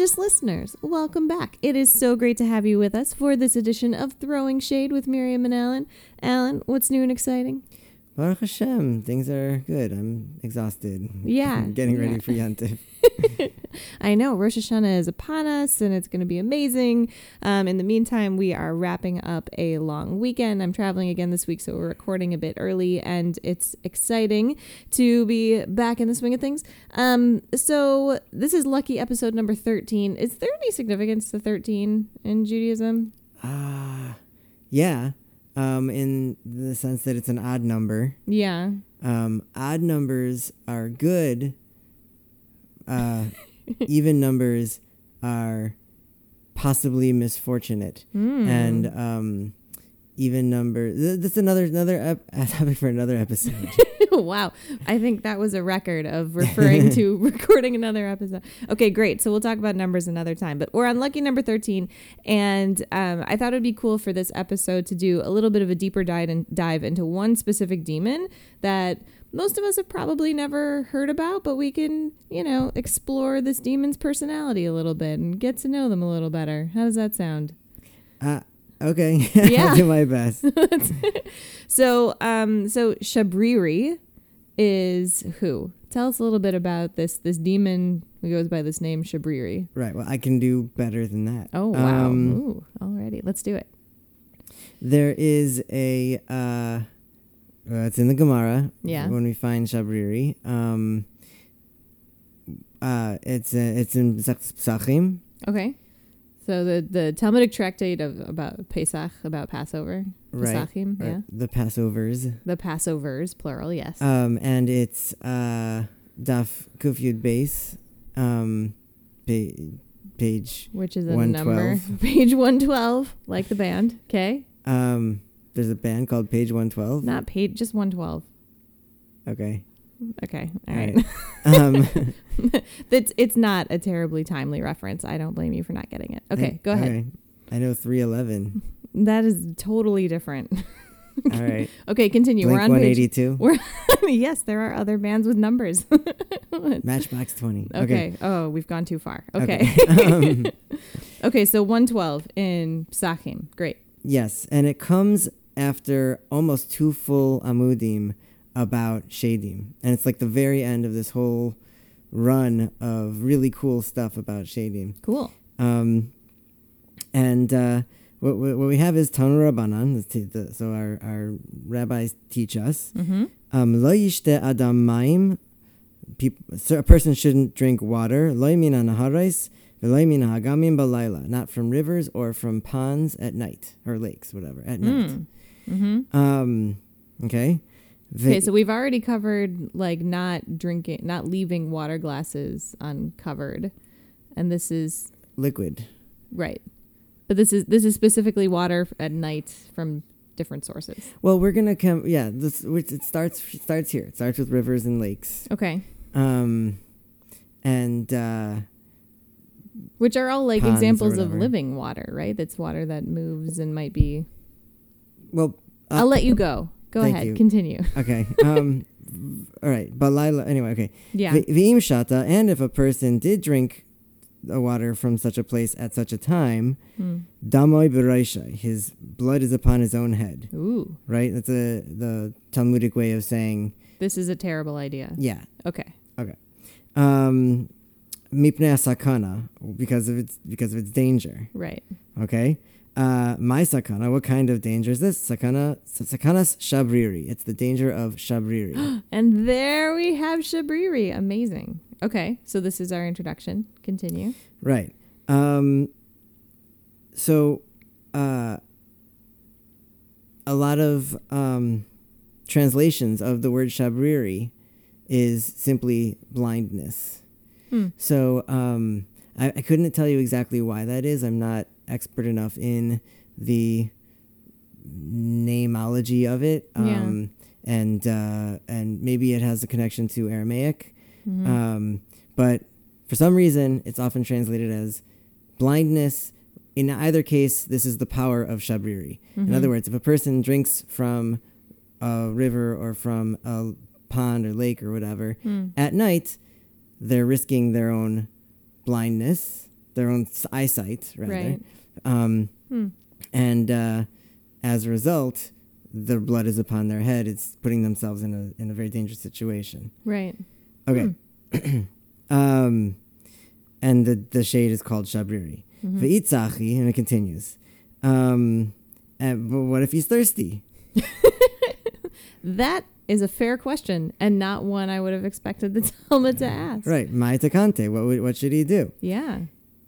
Gorgeous listeners, welcome back. It is so great to have you with us for this edition of Throwing Shade with Miriam and Alan. Alan, what's new and exciting? Baruch Hashem, things are good. I'm exhausted. Yeah, I'm Getting ready yeah. for Yantif. I know Rosh Hashanah is upon us and it's going to be amazing. Um, in the meantime, we are wrapping up a long weekend. I'm traveling again this week, so we're recording a bit early and it's exciting to be back in the swing of things. Um, so, this is lucky episode number 13. Is there any significance to 13 in Judaism? Ah, yeah. Um, in the sense that it's an odd number. Yeah. Um, odd numbers are good. Uh, even numbers are possibly misfortunate, Hmm. and um, even number. Th- that's another another ep- topic for another episode. wow. I think that was a record of referring to recording another episode. Okay, great. So we'll talk about numbers another time. But we're on lucky number 13. And um, I thought it would be cool for this episode to do a little bit of a deeper dive, in, dive into one specific demon that most of us have probably never heard about, but we can, you know, explore this demon's personality a little bit and get to know them a little better. How does that sound? uh, okay, Yeah. I'll do my best. So, um, so Shabriri is who? Tell us a little bit about this this demon who goes by this name Shabriri. Right. Well, I can do better than that. Oh wow! Um, Ooh, alrighty, let's do it. There is a. Uh, uh, it's in the Gemara. Yeah. When we find Shabriri, um, uh, it's uh, it's in Pesach- Pesachim. Okay. So the the Talmudic tractate of about Pesach about Passover, Right. Pesachim, right, yeah, The Passovers. the Passovers plural, yes. Um, and it's uh, Daf Kufyud base, um, pa- page. which is a number page one twelve, like the band. Okay, Um, there's a band called Page One Twelve. not page, just one twelve. Okay. Okay, all right. right. um, That's it's not a terribly timely reference. I don't blame you for not getting it. Okay, go ahead. okay. I know three eleven. That is totally different. All right. okay, continue. Blink We're on one page. eighty two. yes, there are other bands with numbers. Matchbox twenty. okay. Oh, we've gone too far. Okay. um, okay, so 112 in Psachim. Great. yes, and it comes after almost two full amudim about shadim, and it's like the very end of this whole run of really cool stuff about shadim. Cool. Um, and uh, what, what we have is Tanu Rabbanan. So our, our rabbis teach us. Mm-hmm. Um, Lo yishte adam maim. A person shouldn't drink water. Lo mina naharais. Lo mina hagamim balayla. Not from rivers or from ponds at night or lakes, whatever at night. Mm-hmm. Um, okay. Ve- Okay, so we've already covered like not drinking, not leaving water glasses uncovered, and this is liquid. right. But this is this is specifically water at night from different sources. Well, we're gonna come. Yeah, this which it starts starts here. It starts with rivers and lakes. Okay, Um, and uh, which are all like examples of living water, right? That's water that moves and might be. well, uh, I'll let you go. Go thank ahead. you. Continue. okay. Um, all right. Balayla. Anyway, okay. Yeah. V'im shata, and if a person did drink the water from such a place at such a time, Hmm. damoy b'raisha, his blood is upon his own head. Ooh, Right. That's a the Talmudic way of saying this is a terrible idea. yeah. Okay. Okay. Um, mipnei sakana because of its because of its danger. Right. Okay. Uh, my sakana. What kind of danger is this? Sakana. Sakanas shabriri. It's the danger of shabriri. And there we have Shabriri. Amazing. Okay, so this is our introduction. Continue. right. Um. So, uh, a lot of um, translations of the word shabriri is simply blindness. Hmm. So um, I, I couldn't tell you exactly why that is. I'm not expert enough in the namology of it. Yeah. Um, and uh, and maybe it has a connection to Aramaic. Mhm. Um, but for some reason, it's often translated as blindness. In either case, this is the power of shabriri. In Mhm. other words, if a person drinks from a river or from a pond or lake or whatever, Hmm. at night, they're risking their own blindness their own eyesight, rather. Right. Um, Hmm. and uh, as a result, their blood is upon their head. It's putting themselves in a in a very dangerous situation. Right. Okay. um, and the the shade is called shabriri. Mhm. Ve'itzachi, and it continues. Um, and, but what if he's thirsty? That is a fair question and not one I would have expected the Talmud to ask. Right, ma'etakante. What would, what should he do? Yeah,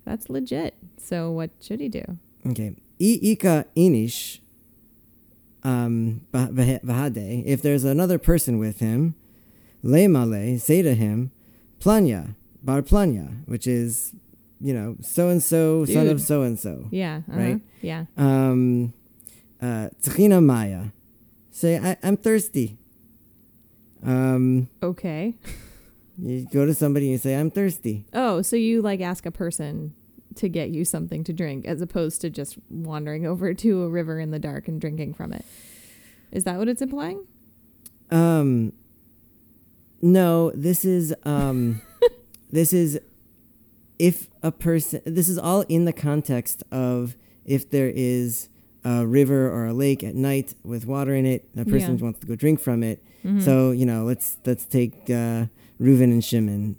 that's legit. So what should he do? Okay. I ika inish um, bah- bah- vahade. If there's another person with him, le male, say to him, planya, bar planya, which is, you know, so and so, son of so and so. Yeah. uh-huh, Right. Yeah. Um, uh, maya. Say, I, I'm thirsty. Um, Okay. you go to somebody and you say, I'm thirsty. Oh, so you like ask a person to get you something to drink as opposed to just wandering over to a river in the dark and drinking from it. Is that what it's implying? Um, no, this is um, this is if a person. This is all in the context of if there is a river or a lake at night with water in it, a person Yeah. wants to go drink from it. Mhm. So you know, let's let's take uh, Reuven and Shimon.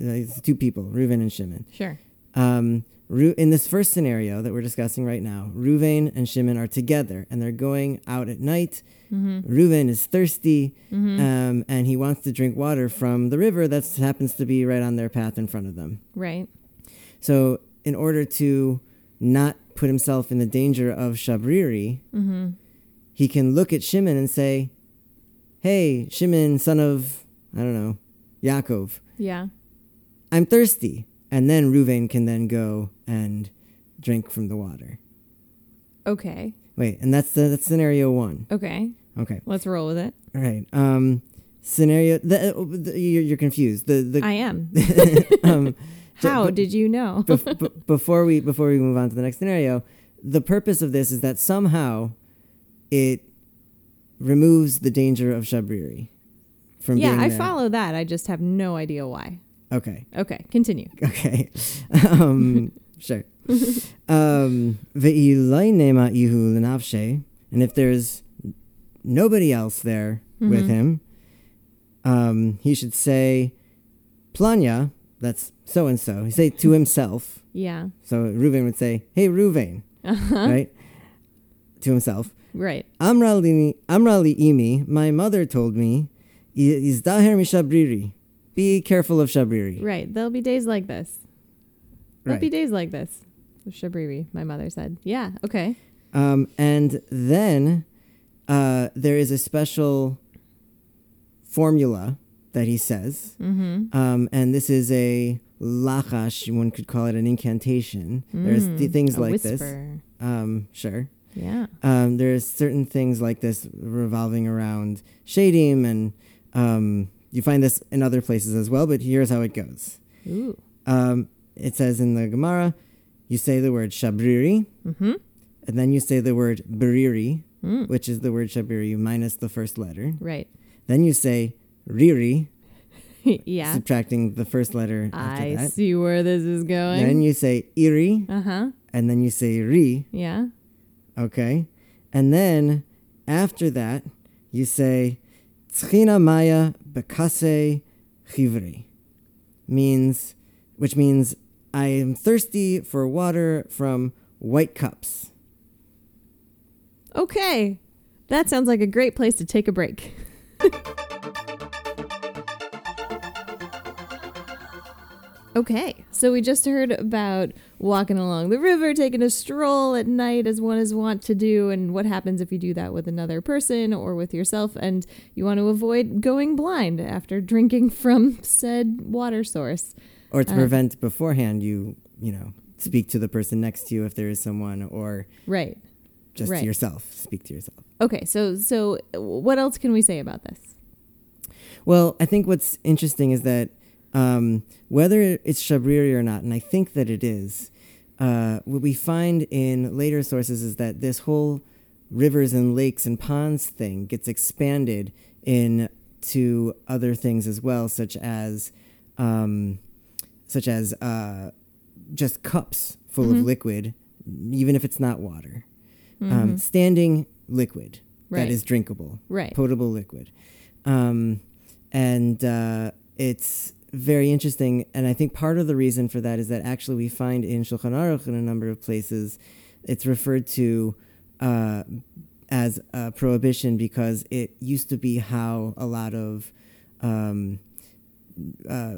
Uh, it's two people, Reuven and Shimon. sure. Um, Ru- in this first scenario that we're discussing right now, Reuven and Shimon are together and they're going out at night. Mm-hmm. Reuven is thirsty Mm-hmm. um, and he wants to drink water from the river that happens to be right on their path in front of them. right. So, in order to not put himself in the danger of Shabriri, Mm-hmm. he can look at Shimon and say, Hey, Shimon, son of, I don't know, Yaakov, Yeah. I'm thirsty. And then Reuven can then go and drink from the water. Okay. Wait, and that's the, that's scenario one. Okay. Okay, Let's roll with it. all right. Um, scenario, the, uh, the, you're, you're confused. The the I am. um, How did you know? bef- b- before we before we move on to the next scenario, the purpose of this is that somehow it removes the danger of shabriri from yeah, I there. follow that. I just have no idea why. Okay, Okay, continue. okay, um, sure. um, ve'ilai nema ihu lenavshe, and if there's nobody else there with Mhm. him, um, he should say planya. That's so and so. He say to himself. Yeah. So Reuven would say, "Hey, Reuven," Uh-huh. right, to himself. Right. Amrali, Amrali imi, my mother told me, izdaher mishabriri. Be careful of shabriri. Right. There'll be days like this. There'll be days like this. Shabriri, my mother said. Yeah. Okay. Um, and then uh, there is a special formula that he says, Mm-hmm. um, and this is a lachash. One could call it an incantation. There's th- things Mm, like this. Um, sure. Yeah. um, there's certain things like this revolving around shadim, and um, you find this in other places as well. But here's how it goes. Ooh. Um, it says in the Gemara, you say the word shabriri, Mm-hmm. and then you say the word beriri, Mm. which is the word shabriri minus the first letter. Right. Then you say riri, yeah. subtracting the first letter after I that. see where this is going. Then you say iri, Uh huh. and then you say ri, Yeah. Okay. And then after that, you say Tzchina Maya Bekase Chivri. Means which means I am thirsty for water from white cups. Okay. That sounds like a great place to take a break. okay, so we just heard about walking along the river, taking a stroll at night as one is wont to do, and what happens if you do that with another person or with yourself, and you want to avoid going blind after drinking from said water source. Or to Uh. prevent beforehand you, you know, speak to the person next to you if there is someone or Right. just Right. to yourself, speak to yourself. Okay, so so what else can we say about this? Well, I think what's interesting is that um, whether it's Shabriri or not, and I think that it is, uh, what we find in later sources is that this whole rivers and lakes and ponds thing gets expanded into other things as well, such as um, such as uh, just cups full Mhm. of liquid, even if it's not water. Mhm. Um, standing liquid Right. that is drinkable, right. potable liquid. Um, and uh, it's very interesting. And I think part of the reason for that is that actually we find in Shulchan Aruch in a number of places, it's referred to uh, as a prohibition because it used to be how a lot of um, uh,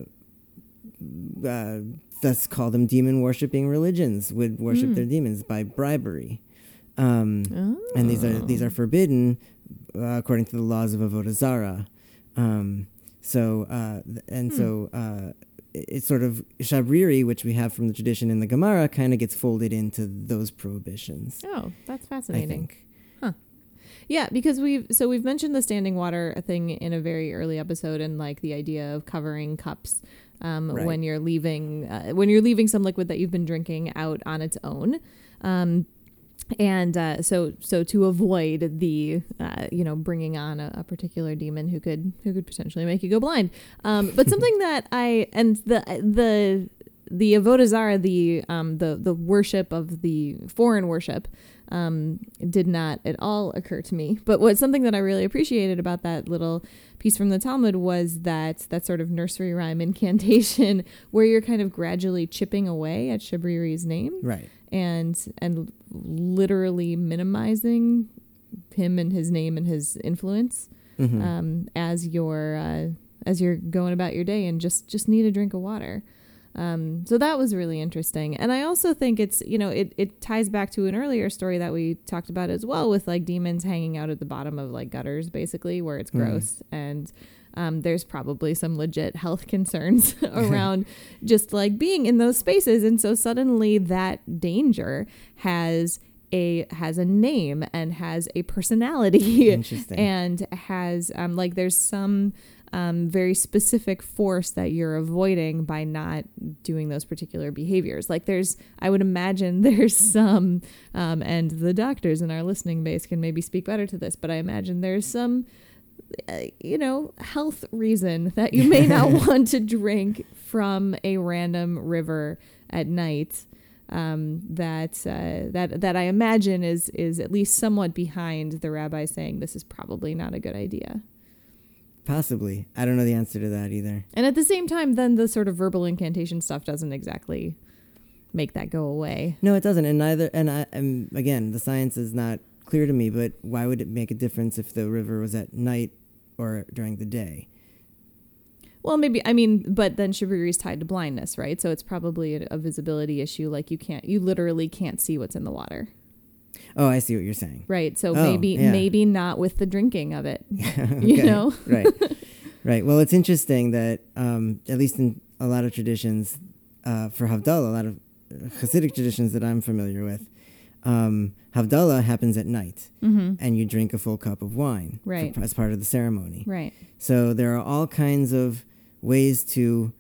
uh, let's call them demon worshipping religions would worship Mm. their demons by bribery. Um, and these are these are forbidden uh, according to the laws of avodah zara. Um, so uh, and so uh, it- it's sort of shabriri, which we have from the tradition in the Gemara, kind of gets folded into those prohibitions. Oh, that's I fascinating. think. Yeah, because we've so we've mentioned the standing water thing in a very early episode, and like the idea of covering cups um, Right. when you're leaving uh, when you're leaving some liquid that you've been drinking out on its own. Um, and uh, so so to avoid the uh, you know bringing on a, a particular demon who could who could potentially make you go blind. Um, but something that i and the the the avodah zarah the um the the worship of the foreign worship um did not at all occur to me. But what something that i really appreciated about that little piece from the talmud was that that sort of nursery rhyme incantation where you're kind of gradually chipping away at shabriri's name. Right. And and literally minimizing him and his name and his influence Mhm. um, as you're uh, as you're going about your day and just just need a drink of water. Um, so that was really interesting, and I also think it's you know it it ties back to an earlier story that we talked about as well with like demons hanging out at the bottom of like gutters basically where it's Mhm. gross and. Um, there's probably some legit health concerns around just like being in those spaces, and so suddenly that danger has a has a name and has a personality Interesting. and has um, like there's some um, very specific force that you're avoiding by not doing those particular behaviors. Like there's, I would imagine there's some, um, and the doctors in our listening base can maybe speak better to this, but I imagine there's some, uh, you know, health reason that you may not want to drink from a random river at night. Um, that uh, that that I imagine is is at least somewhat behind the rabbi saying this is probably not a good idea. Possibly. I don't know the answer to that either. And at the same time, then the sort of verbal incantation stuff doesn't exactly make that go away. No, it doesn't. And neither. And I. And again, the science is not clear to me. But why would it make a difference if the river was at night or during the day? Well, maybe I mean, but then Shabriri is tied to blindness, right? So it's probably a, a visibility issue. Like you can't, you literally can't see what's in the water, Oh, I see what you're saying. right? So Oh, maybe yeah. maybe not with the drinking of it. Okay, You know? right, right. Well, it's interesting that um, at least in a lot of traditions uh, for Havdalah, a lot of Hasidic traditions that I'm familiar with, um, Havdalah happens at night, Mm-hmm. and you drink a full cup of wine for- as part of the ceremony. Right. So there are all kinds of ways to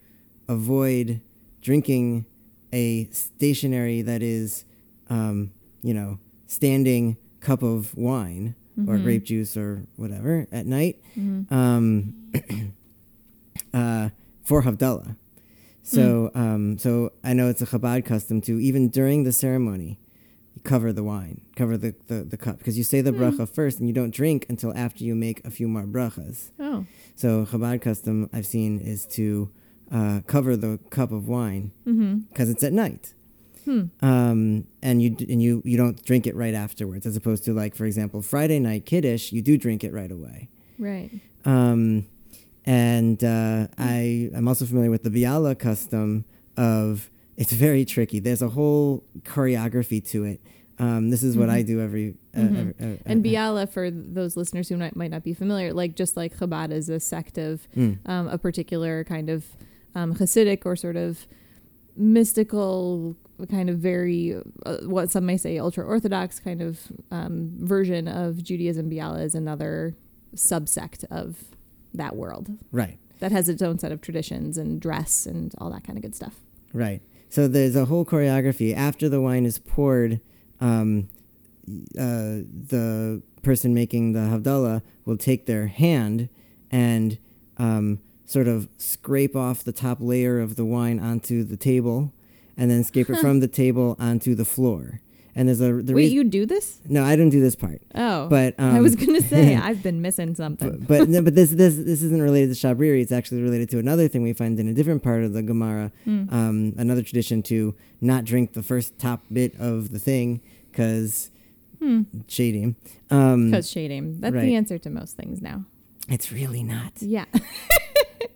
avoid drinking a stationary that is, um, you know, standing cup of wine or Mhm. grape juice or whatever at night Mhm. um, uh, for Havdalah. So, um, so I know it's a Chabad custom to even during the ceremony, cover the wine, cover the, the, the cup, because you say the bracha first and you don't drink until after you make a few more brachas. Oh. So Chabad custom I've seen is to uh, cover the cup of wine Mm-hmm. because it's at night. Hmm. Um, and you and you you don't drink it right afterwards, as opposed to like for example Friday night kiddush, you do drink it right away. Right. Um, and uh, I I'm also familiar with the Biala custom of it's very tricky. There's a whole choreography to it. Um, this is what Mhm. I do every. Uh, Mhm. every- uh, And uh, Biala, for those listeners who might, might not be familiar, like just like Chabad is a sect of mm, um, a particular kind of um, Hasidic or sort of mystical, kind of very, uh, what some may say, ultra orthodox kind of um, version of Judaism. Biala is another subsect of that world right. that has its own set of traditions and dress and all that kind of good stuff. Right. So there's a whole choreography. After the wine is poured, um, uh, the person making the Havdalah will take their hand and um, sort of scrape off the top layer of the wine onto the table and then scrape it from the table onto the floor. And there's a the Wait, reas- you do this? no, I didn't do this part, Oh, but um, I was gonna say I've been missing something. but but, no, but this this this isn't related to shabriri. It's actually related to another thing we find in a different part of the Gemara. Hmm. Um, another tradition to not drink the first top bit of the thing because Hmm. shadim. Um, Because shadim. That's right. the answer to most things now. it's really not. Yeah.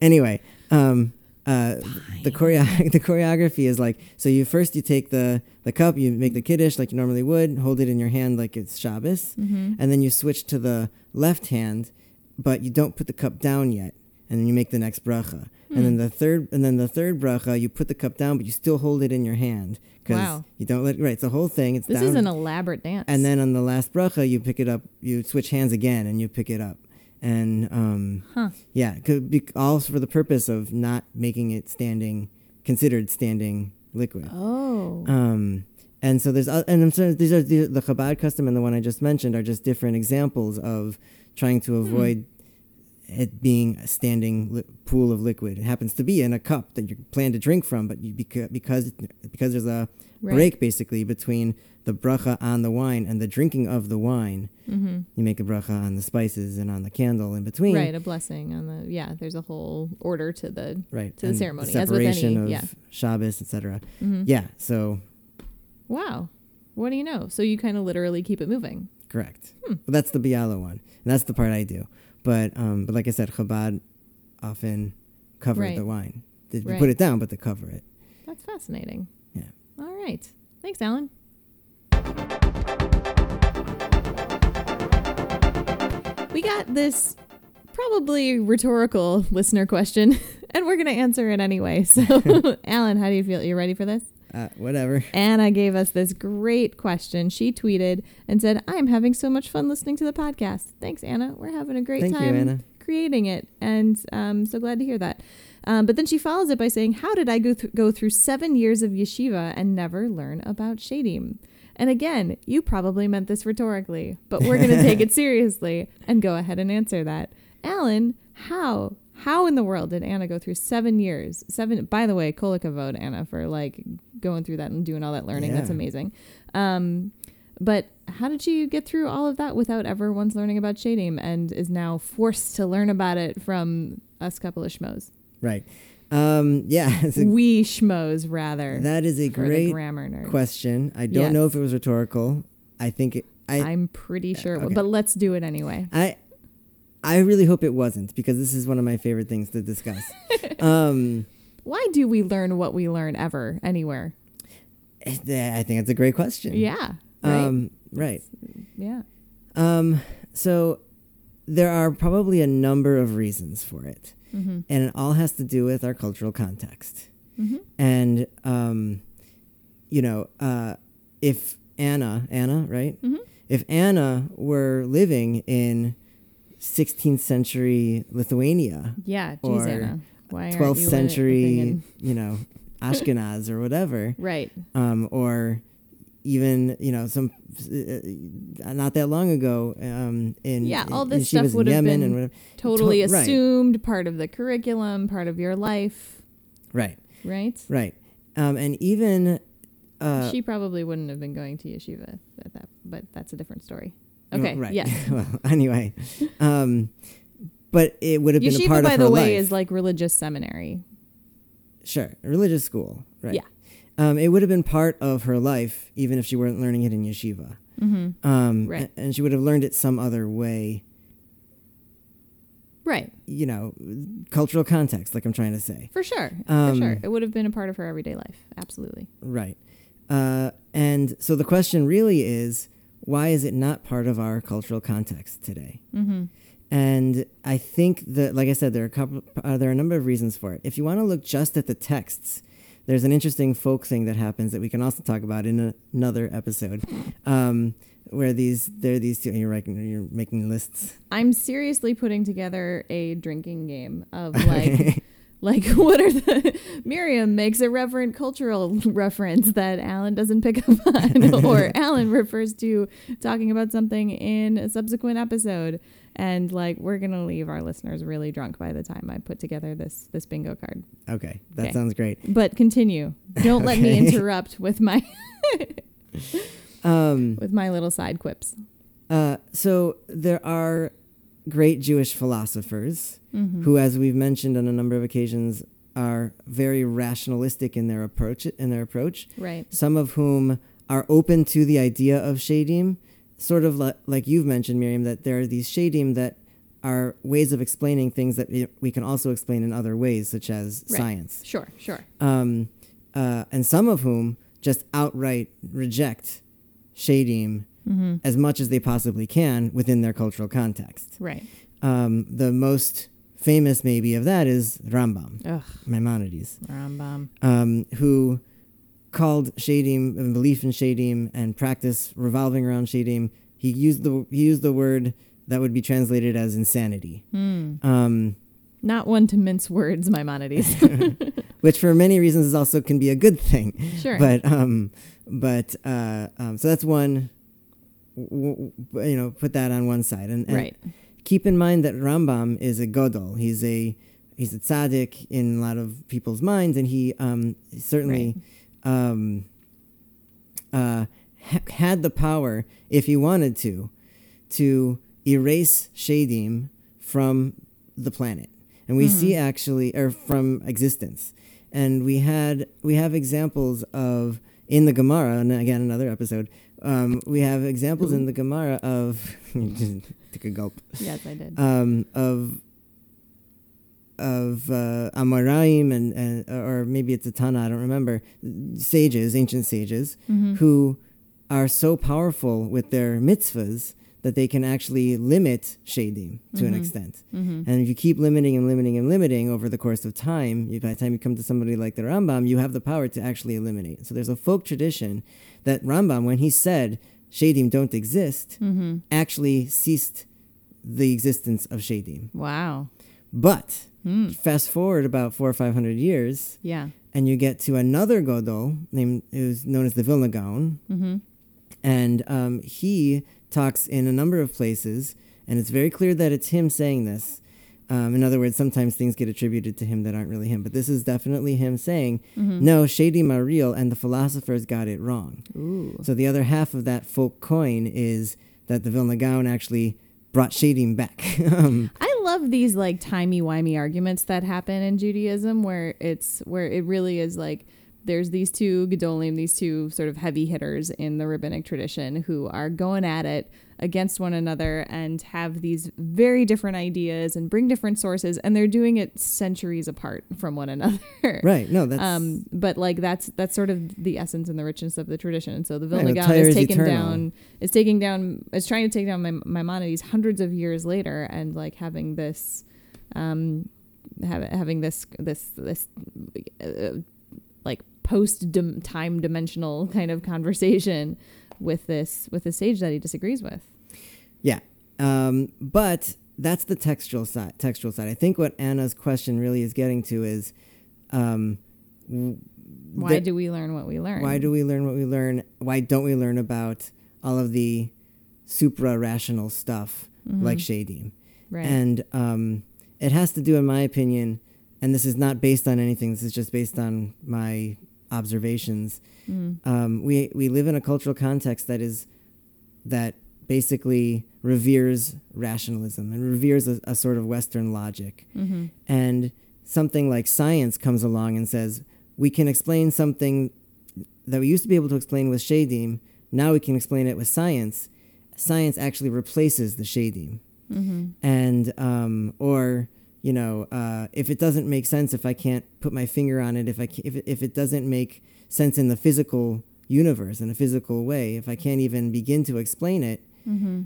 Anyway, um, uh, the choreo- the choreography is like so. You first you take the the cup, you make the kiddush like you normally would, hold it in your hand like it's Shabbos, mm-hmm. and then you switch to the left hand, but you don't put the cup down yet, and then you make the next bracha. And then Hmm. the third, and then the third bracha, you put the cup down, but you still hold it in your hand because Wow. you don't let right. It's the whole thing. It's This down, is an elaborate dance. and then on the last bracha, you pick it up. You switch hands again, and you pick it up. And um, Huh. yeah, could be all for the purpose of not making it standing, considered standing liquid. Oh. Um, and so there's, uh, and I'm sorry, these are the, the Chabad custom and the one I just mentioned are just different examples of trying to avoid it being a standing li- pool of liquid. It happens to be in a cup that you plan to drink from, but you, because because because there's a Right. break basically between the bracha on the wine and the drinking of the wine. mm-hmm. You make a bracha on the spices and on the candle in between. Right, a blessing on the yeah. There's a whole order to the Right. To the and ceremony, as with separation any- of yeah. Shabbos, etc. Mhm. Yeah. So Wow. What do you know? So you kind of literally keep it moving. correct. Hmm. Well, that's the Biala one. And that's the part I do. But um, but like I said, Chabad often cover Right. the wine. They Right. put it down, but they cover it. That's fascinating. Yeah. All right. Thanks, Alan. We got this probably rhetorical listener question, and we're going to answer it anyway. So, Alan, how do you feel? You ready for this? Uh, whatever. Anna gave us this great question. She tweeted and said, I'm having so much fun listening to the podcast. Thanks, Anna. We're having a great Thank you, time Anna. creating it. And um, so glad to hear that. Um, but then she follows it by saying, How did I go, th- go through seven years of yeshiva and never learn about shadim? And again, you probably meant this rhetorically, but we're going to take it seriously and go ahead and answer that. Alan, how? How in the world did Anna go through seven years? Seven. By the way, kolika, kolikavod Anna for like going through that and doing all that learning. That's amazing. Um, but how did she get through all of that without ever once learning about shadim and is now forced to learn about it from us couple of schmoes? Right. Um, yeah. A, we schmoes rather. that is a great grammar nerd. question. I don't Yes. know if it was rhetorical. I think it, I, I'm pretty sure, it wa- okay. but let's do it anyway. I I really hope it wasn't because this is one of my favorite things to discuss. um, Why do we learn what we learn ever anywhere? I think it's a great question. Yeah. Right. Um, right. yeah. Um, so there are probably a number of reasons for it, Mm-hmm. and it all has to do with our cultural context. Mm-hmm. And um, you know, uh, if Anna, Anna, right? Mm-hmm. If Anna were living in 16th century Lithuania, Yeah. Or Anna. Why 12th you century, you know, Ashkenaz or whatever, Right. um, or even you know some uh, not that long ago um, in Yeah, all this stuff would have Yemen been. Totally right. assumed, part of the curriculum, part of your life, right, right? right, um, and even uh, she probably wouldn't have been going to yeshiva at that, but that's a different story. well, Okay. right. Yes. well, anyway, um, but it would have been a Yeshiva, part by of her the way, life. is like religious seminary. Sure, religious school, right? Yeah. Um, it would have been part of her life, even if she weren't learning it in yeshiva. Mm-hmm. Um, Right. And she would have learned it some other way, Right. you know, cultural context, like I'm trying to say. For sure. Um, For sure. It would have been a part of her everyday life. Absolutely. Right. Uh, and so the question really is why is it not part of our cultural context today? Mm-hmm. And I think that, like I said, there are a couple, uh, there are a number of reasons for it. If you want to look just at the texts, there's an interesting folk thing that happens that we can also talk about in a, another episode, um, where these there are these two. You're writing, you're making lists. I'm seriously putting together a drinking game of like Like, what are the. Miriam makes a reverent cultural reference that Alan doesn't pick up on, or Alan refers to talking about something in a subsequent episode. And, like, we're going to leave our listeners really drunk by the time I put together this, this bingo card. Okay, that Okay. sounds great. But continue. Don't let me interrupt with my Um, with my little side quips. uh, so there are great Jewish philosophers Mm-hmm. who, as we've mentioned on a number of occasions, are very rationalistic in their approach. In their approach, Right. some of whom are open to the idea of shadim, sort of li- like you've mentioned, Miriam, that there are these shadim that are ways of explaining things that we- we can also explain in other ways, such as Right. science. Sure, sure. Um, uh, and some of whom just outright reject shadim Mm-hmm. as much as they possibly can within their cultural context. Right. Um, the most famous, maybe, of that is Rambam, Ugh, Maimonides Rambam. um, who called shadim and belief in shadim and practice revolving around shadim. He used the he used the word that would be translated as insanity, Hmm. um, Not one to mince words, Maimonides. which for many reasons is also can be a good thing. sure. But um, but uh, um, so that's one. You know, put that on one side, and, and right. keep in mind that Rambam is a godol. He's a he's a tzaddik in a lot of people's minds, and he um, certainly um, uh, ha- had the power, if he wanted to, to erase shadim from the planet, and we see actually, or from existence, and we had we have examples of in the Gemara, and again another episode. Um, we have examples in the Gemara of take a gulp Yes, I did. um, of of uh, Amoraim and, and or maybe it's a Tana, I don't remember, sages, ancient sages, Mm-hmm. who are so powerful with their mitzvahs that they can actually limit shadim to an Mhm. extent. mm-hmm. And if you keep limiting and limiting and limiting over the course of time, you, by the time you come to somebody like the Rambam, you have the power to actually eliminate. So there's a folk tradition that Rambam, when he said shadim don't exist, Mm-hmm. actually ceased the existence of shadim. Wow. But Mm. fast forward about four or five hundred years, Yeah. and you get to another Godol named who's known as the Vilna Gaon, Mm-hmm. and um, he talks in a number of places, and it's very clear that it's him saying this. Um, in other words, sometimes things get attributed to him that aren't really him, but this is definitely him saying, Mm-hmm. "No, shadim are real, and the philosophers got it wrong." Ooh. So the other half of that folk coin is that the Vilna Gaon actually brought shadim back. um, I love these like timey wimey arguments that happen in Judaism where it's where it really is like there's these two Gedolim, these two sort of heavy hitters in the rabbinic tradition who are going at it against one another and have these very different ideas and bring different sources and they're doing it centuries apart from one another. right? No, that's Um, but like that's that's sort of the essence and the richness of the tradition. And so the Right, Vilna Gaon is taken eternal. down, is taking down, is trying to take down Maim- Maimonides hundreds of years later, and like having this, um, have, having this this this, uh, like post time dimensional kind of conversation with this with a sage that he disagrees with. Yeah. Um, but that's the textual side. Textual side. I think what Anna's question really is getting to is, um, w- Why the- do we learn what we learn? why do we learn what we learn? Why don't we learn about all of the supra rational stuff like shadim? Mm-hmm. right? And um, it has to do, in my opinion, and this is not based on anything. This is just based on my observations. Mm. Um, we we live in a cultural context that is that basically reveres rationalism and reveres a, a sort of Western logic. hmm And something like science comes along and says we can explain something that we used to be able to explain with shadim. Now we can explain it with science. Science actually replaces the shadim hmm and um, or you know uh, if it doesn't make sense if i can't put my finger on it if i if it, if it doesn't make sense in the physical universe in a physical way if i can't even begin to explain it hmm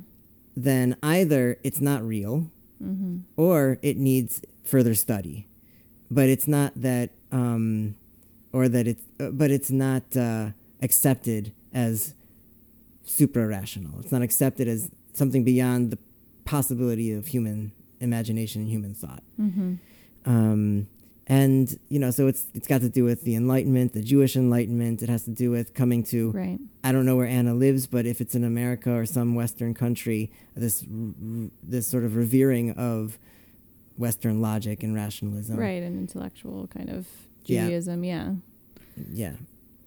then either it's not real hmm or it needs further study. But it's not that um, or that it's uh, but it's not uh, accepted as supra rational it's not accepted as something beyond the possibility of human imagination and human thought hmm um, and you know so it's it's got to do with the enlightenment the jewish enlightenment it has to do with coming to Right. i don't know where anna lives but if it's in america or some western country this this sort of revering of western logic and rationalism Right. and intellectual kind of Judaism. Yeah. yeah I'm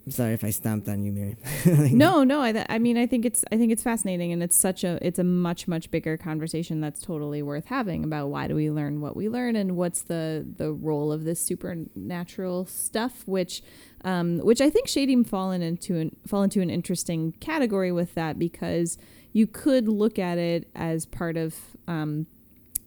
sorry if i stomped on you miriam no, no. I, th- I mean, I think it's I think it's fascinating, and it's such a it's a much much bigger conversation that's totally worth having about why do we learn what we learn and what's the the role of this supernatural stuff, which um, which I think Shadim fallen into an, fall into an interesting category with that because you could look at it as part of um,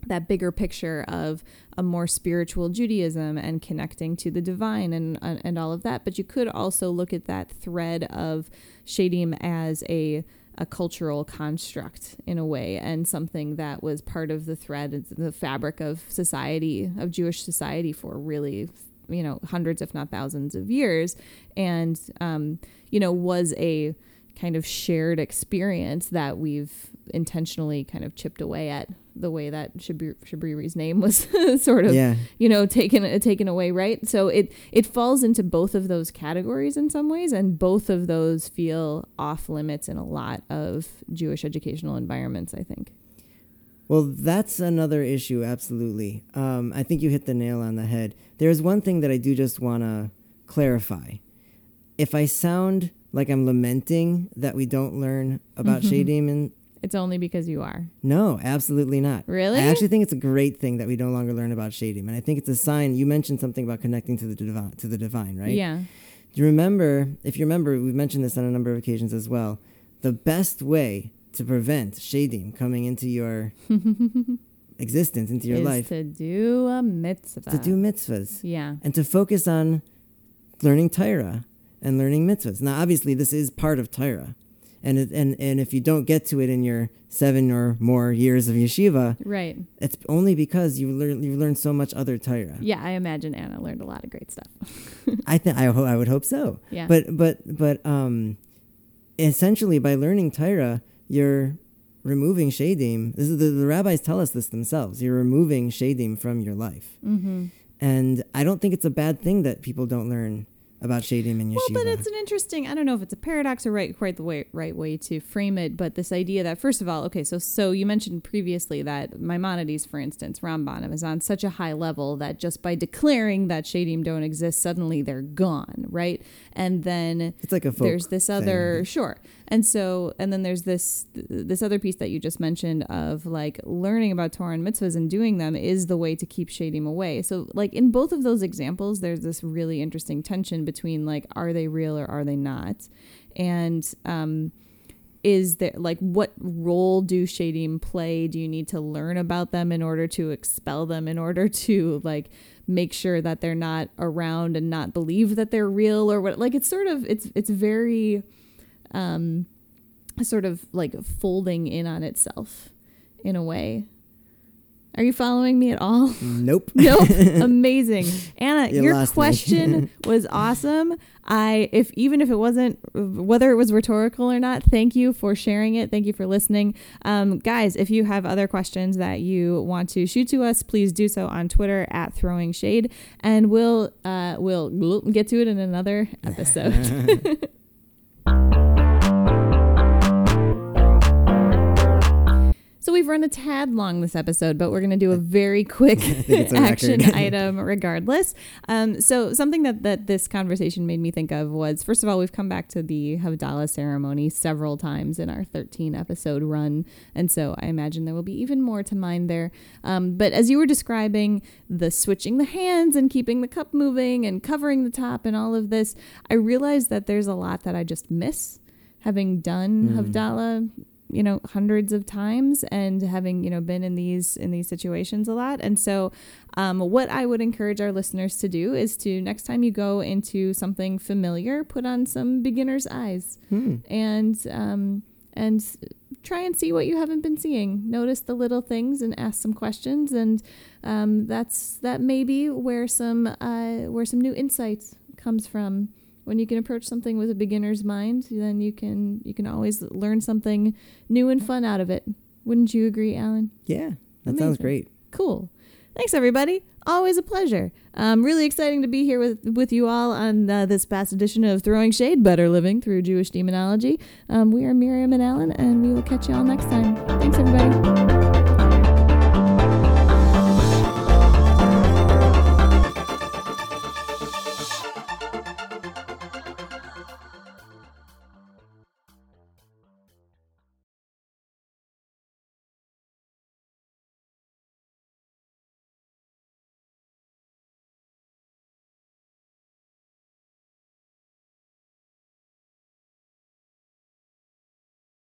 that bigger picture of a more spiritual Judaism and connecting to the divine and uh, and all of that. But you could also look at that thread of Shadim as a a cultural construct in a way and something that was part of the thread the fabric of society of Jewish society for really you know hundreds if not thousands of years and um, you know was a kind of shared experience that we've intentionally kind of chipped away at the way that Shabri- Shabriri's name was sort of yeah you know taken taken away right so it it falls into both of those categories in some ways and both of those feel off limits in a lot of Jewish educational environments I think Well, that's another issue, absolutely. Um, I think you hit the nail on the head. There's one thing that I do just want to clarify. If I sound like I'm lamenting that we don't learn about Mhm. Shadim, and it's only because you are no, absolutely not. really I actually think it's a great thing that we no longer learn about Shadim, and I think it's a sign. You mentioned something about connecting to the divine, to the divine, right? yeah Do you remember? If you remember, we've mentioned this on a number of occasions as well. The best way to prevent Shadim coming into your existence, into your life is life, to do a mitzvah to do mitzvahs yeah and to focus on learning Torah and learning mitzvahs. Now, obviously, this is part of Torah, and it, and and if you don't get to it in your seven or more years of yeshiva, right it's only because you learn you learned so much other Torah. yeah I imagine Anna learned a lot of great stuff I think I ho- I would hope so. yeah But but but um, essentially by learning Torah, you're removing shadim. This is the, the rabbis tell us this themselves. You're removing shadim from your life. mm-hmm. And I don't think it's a bad thing that people don't learn about shadim in yeshiva. Well, but it's an interesting. I don't know if it's a paradox or right, quite the way, right way to frame it. But this idea that first of all, okay, so so you mentioned previously that Maimonides, for instance, Ramban, is on such a high level that just by declaring that shadim don't exist, suddenly they're gone, right? And then It's like a there's this thing. other sure and so and then there's this this other piece that you just mentioned of like learning about torah and mitzvahs and doing them is the way to keep shadim away. So like in both of those examples there's this really interesting tension between like are they real or are they not? And um is there like what role do shadim play? Do you need to learn about them in order to expel them in order to like make sure that they're not around and not believe that they're real or what? Like it's sort of it's it's very um sort of like folding in on itself in a way. Are you following me at all? Nope. nope. Amazing. Anna You your question was awesome. I if even if it wasn't whether it was rhetorical or not thank you for sharing it. Thank you for listening. Um, guys if you have other questions that you want to shoot to us please do so on twitter at throwing shade and we'll uh, we'll get to it in another episode So we've run a tad long this episode, but we're going to do a very quick a action item regardless. Um, so something that, that this conversation made me think of was, first of all, we've come back to the Havdalah ceremony several times in our 13 episode run. And so I imagine there will be even more to mind there. Um, but as you were describing the switching the hands and keeping the cup moving and covering the top and all of this, I realized that there's a lot that I just miss having done Mm. Havdalah you know hundreds of times and having you know been in these in these situations a lot. And so um, what i would encourage our listeners to do is to next time you go into something familiar put on some beginner's eyes Hmm. and um, and try and see what you haven't been seeing. Notice the little things and ask some questions. And um, that's that may be where some uh, where some new insights comes from when you can approach something with a beginner's mind then you can you can always learn something new and fun out of it wouldn't you agree alan Yeah, that sounds great. cool Thanks, everybody. Always a pleasure. Um, really exciting to be here with, with you all on uh, this past edition of Throwing Shade Better Living Through Jewish Demonology. Um, we are Miriam and Alan, and we will catch you all next time. Thanks, everybody.